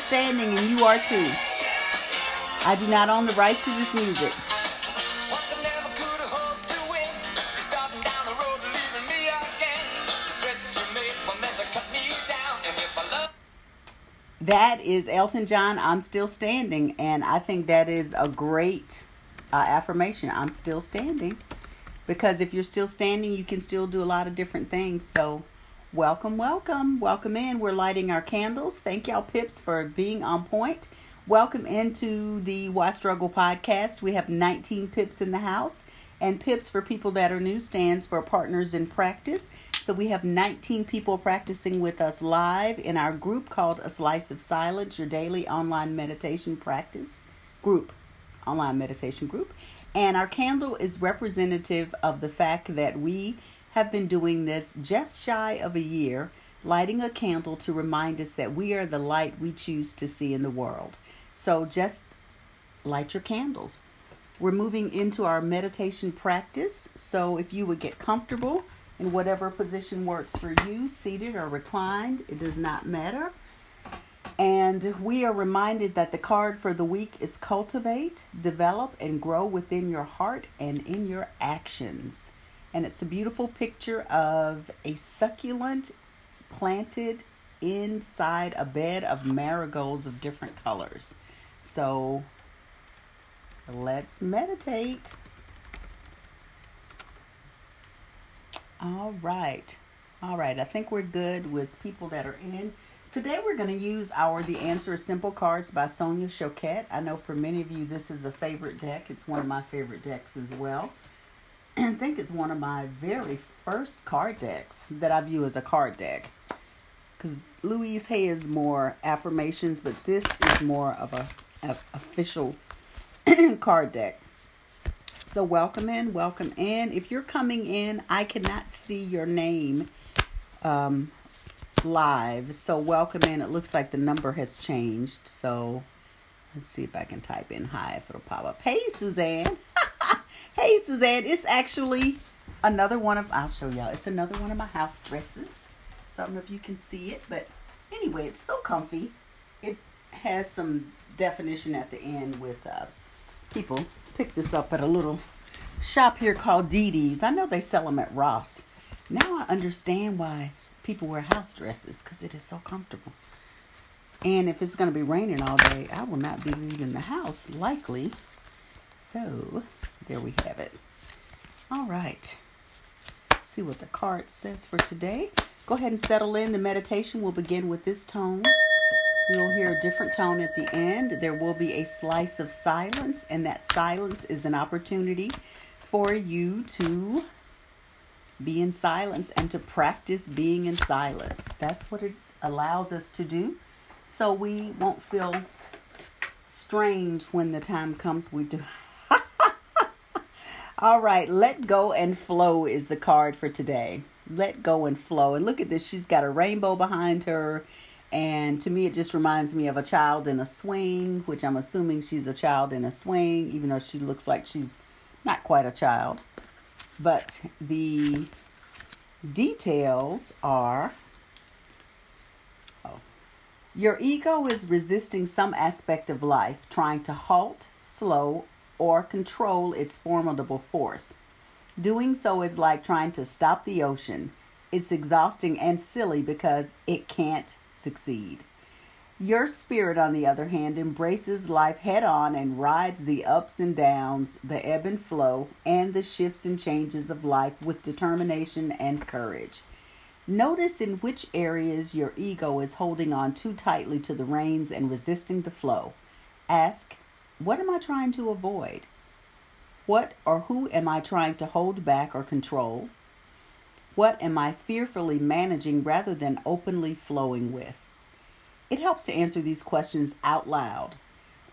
standing, and you are too. I do not own the rights to this music. That is Elton John, I'm Still Standing. And I think that is a great uh, affirmation. I'm still standing. Because if you're still standing, you can still do a lot of different things. So, welcome, welcome, welcome in. We're lighting our candles. Thank y'all, Pips, for being on point. Welcome into the Why Struggle podcast. We have 19 Pips in the house. And Pips, for people that are new, stands for Partners in Practice. So we have 19 people practicing with us live in our group called A Slice of Silence, your daily online meditation practice group, online meditation group. And our candle is representative of the fact that we have been doing this just shy of a year, lighting a candle to remind us that we are the light we choose to see in the world. So just light your candles. We're moving into our meditation practice. So if you would get comfortable, in whatever position works for you, seated or reclined, it does not matter. And we are reminded that the card for the week is cultivate, develop, and grow within your heart and in your actions. And it's a beautiful picture of a succulent planted inside a bed of marigolds of different colors. So let's meditate. All right. All right. I think we're good with people that are in. Today we're going to use our The Answer is Simple cards by Sonia Choquette. I know for many of you this is a favorite deck. It's one of my favorite decks as well. I think it's one of my very first card decks that I view as a card deck. Because Louise Hay is more affirmations, but this is more of a, a official card deck. So, welcome in, welcome in. If you're coming in, I cannot see your name um, live. So, welcome in. It looks like the number has changed. So, let's see if I can type in hi if it'll pop up. Hey, Suzanne. hey, Suzanne. It's actually another one of, I'll show y'all. It's another one of my house dresses. So, I don't know if you can see it, but anyway, it's so comfy. It has some definition at the end with uh, people picked this up at a little shop here called Dee Dee's. I know they sell them at Ross. Now I understand why people wear house dresses because it is so comfortable. And if it's going to be raining all day, I will not be leaving the house, likely. So, there we have it. All right. See what the card says for today. Go ahead and settle in. The meditation will begin with this tone. You'll hear a different tone at the end. There will be a slice of silence, and that silence is an opportunity for you to be in silence and to practice being in silence. That's what it allows us to do. So we won't feel strange when the time comes we do. All right, let go and flow is the card for today. Let go and flow. And look at this, she's got a rainbow behind her and to me, it just reminds me of a child in a swing, which I'm assuming she's a child in a swing, even though she looks like she's not quite a child. But the details are oh, your ego is resisting some aspect of life, trying to halt, slow, or control its formidable force. Doing so is like trying to stop the ocean. It's exhausting and silly because it can't succeed. Your spirit, on the other hand, embraces life head on and rides the ups and downs, the ebb and flow, and the shifts and changes of life with determination and courage. Notice in which areas your ego is holding on too tightly to the reins and resisting the flow. Ask, What am I trying to avoid? What or who am I trying to hold back or control? What am I fearfully managing rather than openly flowing with? It helps to answer these questions out loud.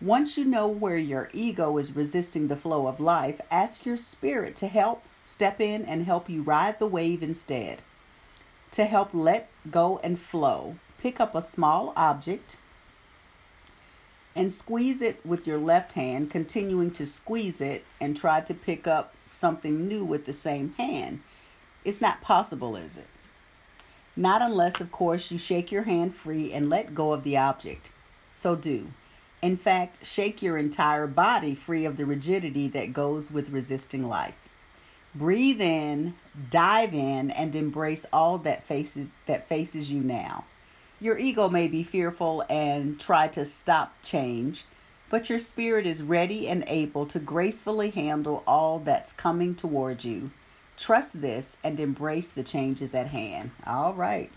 Once you know where your ego is resisting the flow of life, ask your spirit to help step in and help you ride the wave instead. To help let go and flow, pick up a small object and squeeze it with your left hand, continuing to squeeze it and try to pick up something new with the same hand. It's not possible, is it? Not unless, of course, you shake your hand free and let go of the object. So do. In fact, shake your entire body free of the rigidity that goes with resisting life. Breathe in, dive in, and embrace all that faces that faces you now. Your ego may be fearful and try to stop change, but your spirit is ready and able to gracefully handle all that's coming toward you. Trust this and embrace the changes at hand. All right.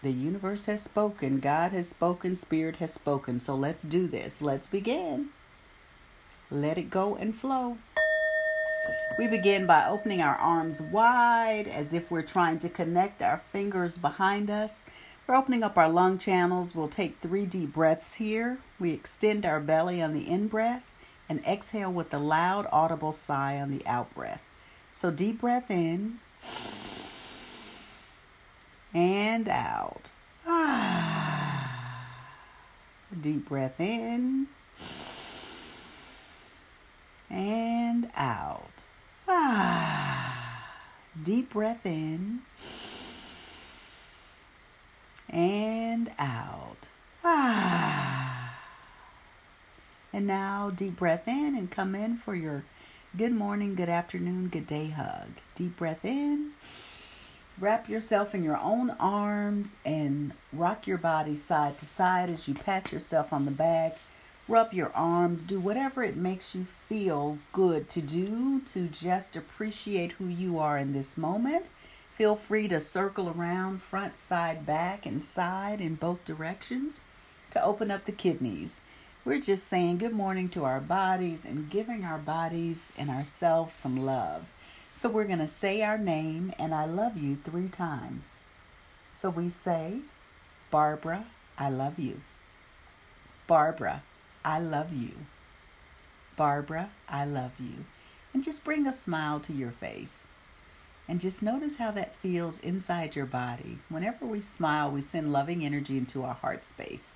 The universe has spoken, God has spoken, Spirit has spoken. So let's do this. Let's begin. Let it go and flow. We begin by opening our arms wide as if we're trying to connect our fingers behind us. We're opening up our lung channels. We'll take three deep breaths here. We extend our belly on the in breath and exhale with a loud, audible sigh on the out breath. So, deep breath in and out. Deep breath in and out. Deep breath in and out. Ah. And now, deep breath in and come in for your good morning, good afternoon, good day hug. Deep breath in. Wrap yourself in your own arms and rock your body side to side as you pat yourself on the back. Rub your arms, do whatever it makes you feel good to do to just appreciate who you are in this moment. Feel free to circle around front, side, back, and side in both directions to open up the kidneys. We're just saying good morning to our bodies and giving our bodies and ourselves some love. So we're going to say our name and I love you three times. So we say, Barbara, I love you. Barbara, I love you. Barbara, I love you. And just bring a smile to your face. And just notice how that feels inside your body. Whenever we smile, we send loving energy into our heart space.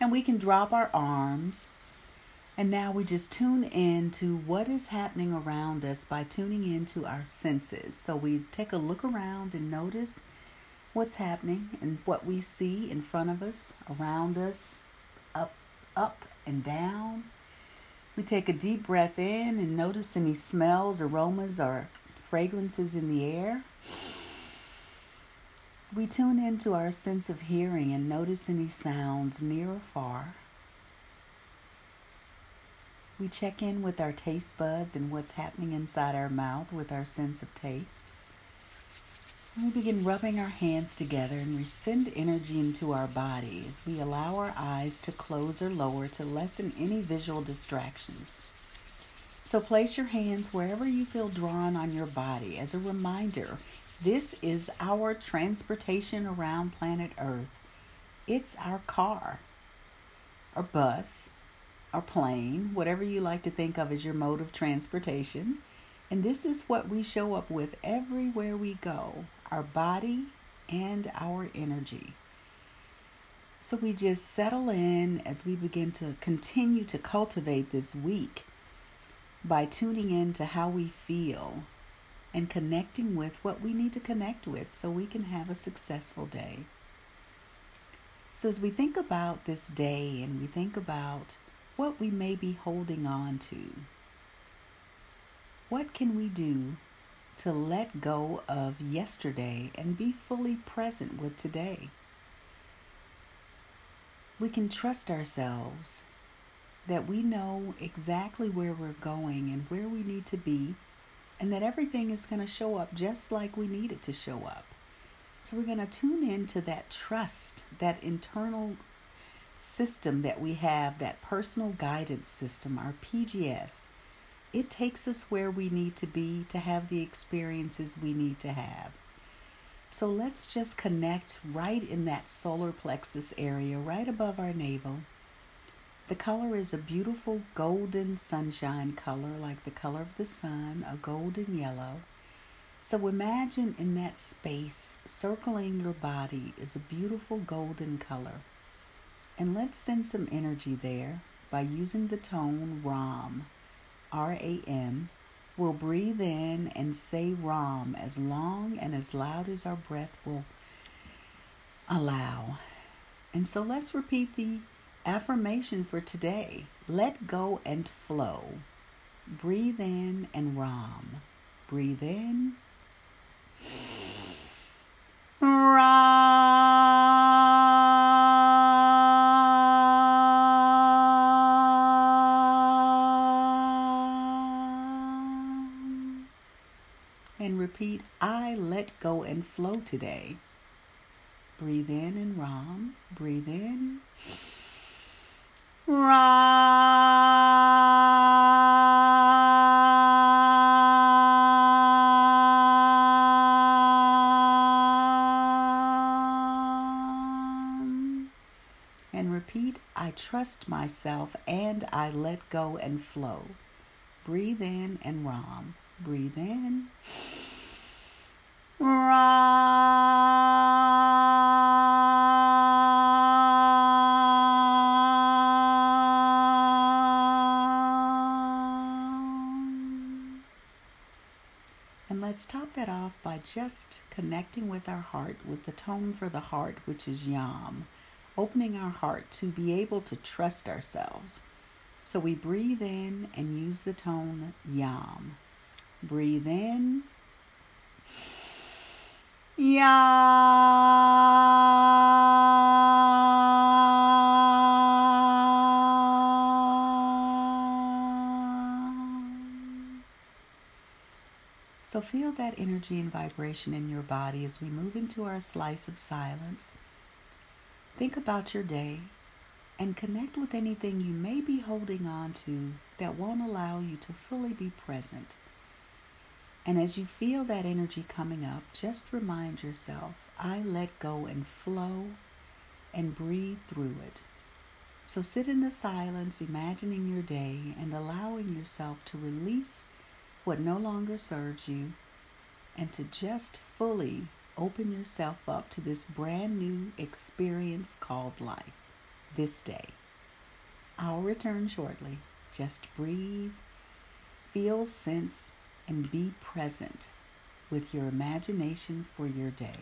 And we can drop our arms and now we just tune in to what is happening around us by tuning into our senses. So we take a look around and notice what's happening and what we see in front of us, around us, up, up and down. We take a deep breath in and notice any smells, aromas, or fragrances in the air. We tune into our sense of hearing and notice any sounds near or far. We check in with our taste buds and what's happening inside our mouth with our sense of taste. we begin rubbing our hands together and we send energy into our body as we allow our eyes to close or lower to lessen any visual distractions. So place your hands wherever you feel drawn on your body as a reminder this is our transportation around planet Earth. It's our car, our bus, our plane, whatever you like to think of as your mode of transportation. And this is what we show up with everywhere we go our body and our energy. So we just settle in as we begin to continue to cultivate this week by tuning in to how we feel and connecting with what we need to connect with so we can have a successful day. So, as we think about this day and we think about what we may be holding on to. What can we do to let go of yesterday and be fully present with today? We can trust ourselves that we know exactly where we're going and where we need to be, and that everything is going to show up just like we need it to show up. So we're going to tune into that trust, that internal system that we have, that personal guidance system, our PGS, it takes us where we need to be to have the experiences we need to have. So let's just connect right in that solar plexus area, right above our navel. The color is a beautiful golden sunshine color, like the color of the sun, a golden yellow. So imagine in that space, circling your body, is a beautiful golden color. And let's send some energy there by using the tone RAM, R A M. We'll breathe in and say RAM as long and as loud as our breath will allow. And so let's repeat the Affirmation for today let go and flow. Breathe in and ram. Breathe in. Ram. And repeat, I let go and flow today. Breathe in and ram. Breathe in. And repeat, I trust myself and I let go and flow. Breathe in and ram. Breathe in. Ram. Just connecting with our heart with the tone for the heart, which is yam, opening our heart to be able to trust ourselves. So we breathe in and use the tone yam. Breathe in. Yam. So feel that energy and vibration in your body as we move into our slice of silence. Think about your day and connect with anything you may be holding on to that won't allow you to fully be present. And as you feel that energy coming up, just remind yourself I let go and flow and breathe through it. So sit in the silence, imagining your day and allowing yourself to release what no longer serves you and to just fully open yourself up to this brand new experience called life this day. I'll return shortly. Just breathe, feel, sense, and be present with your imagination for your day.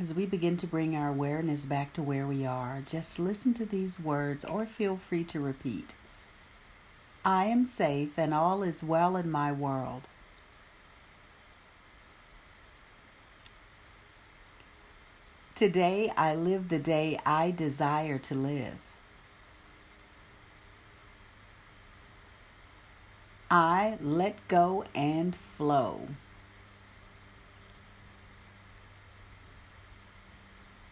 As we begin to bring our awareness back to where we are, just listen to these words or feel free to repeat. I am safe and all is well in my world. Today I live the day I desire to live. I let go and flow.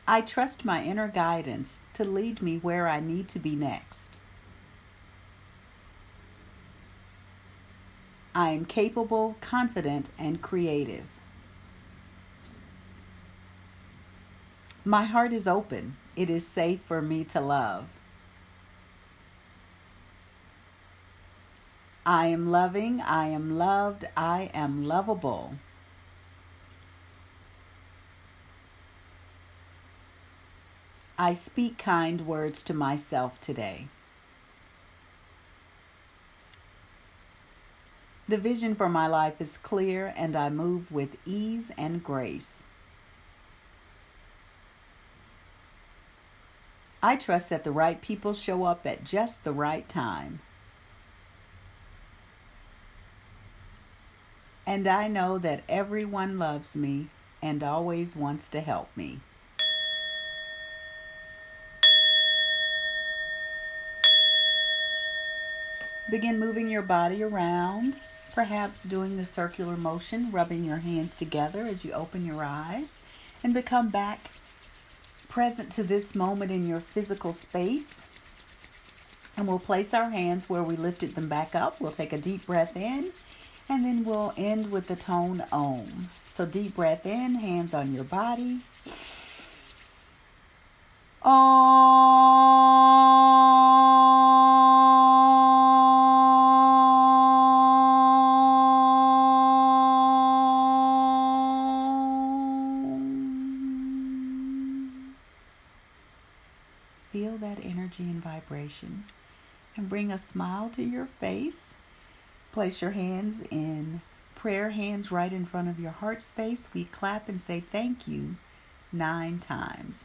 I trust my inner guidance to lead me where I need to be next. I am capable, confident, and creative. My heart is open. It is safe for me to love. I am loving. I am loved. I am lovable. I speak kind words to myself today. The vision for my life is clear and I move with ease and grace. I trust that the right people show up at just the right time. And I know that everyone loves me and always wants to help me. Begin moving your body around, perhaps doing the circular motion, rubbing your hands together as you open your eyes, and become back present to this moment in your physical space. And we'll place our hands where we lifted them back up. We'll take a deep breath in, and then we'll end with the tone Om. So, deep breath in, hands on your body. Om. Feel that energy and vibration and bring a smile to your face. Place your hands in prayer hands right in front of your heart space. We clap and say thank you nine times.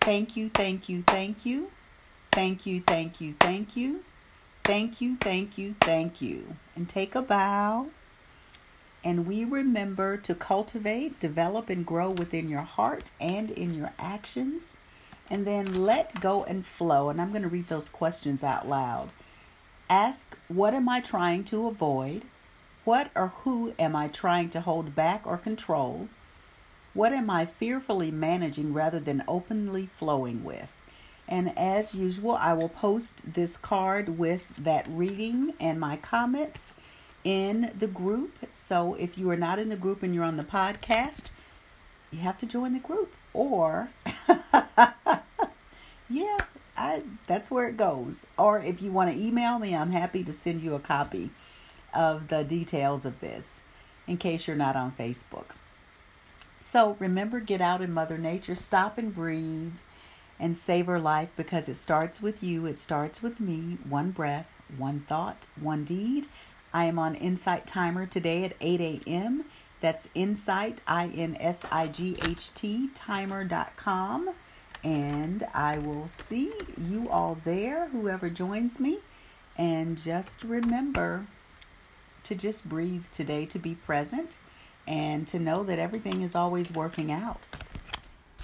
Thank you, thank you, thank you. Thank you, thank you, thank you. Thank you, thank you, thank you. And take a bow. And we remember to cultivate, develop, and grow within your heart and in your actions and then let go and flow. And I'm going to read those questions out loud. Ask, what am I trying to avoid? What or who am I trying to hold back or control? What am I fearfully managing rather than openly flowing with? And as usual, I will post this card with that reading and my comments in the group. So if you are not in the group and you're on the podcast, you have to join the group. Or yeah, I that's where it goes. Or if you want to email me, I'm happy to send you a copy of the details of this in case you're not on Facebook. So remember, get out in Mother Nature, stop and breathe, and savor life because it starts with you, it starts with me. One breath, one thought, one deed. I am on Insight Timer today at 8 a.m. That's Insight, I N S I G H T, timer.com. And I will see you all there, whoever joins me. And just remember to just breathe today, to be present, and to know that everything is always working out.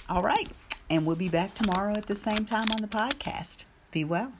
All right. And we'll be back tomorrow at the same time on the podcast. Be well.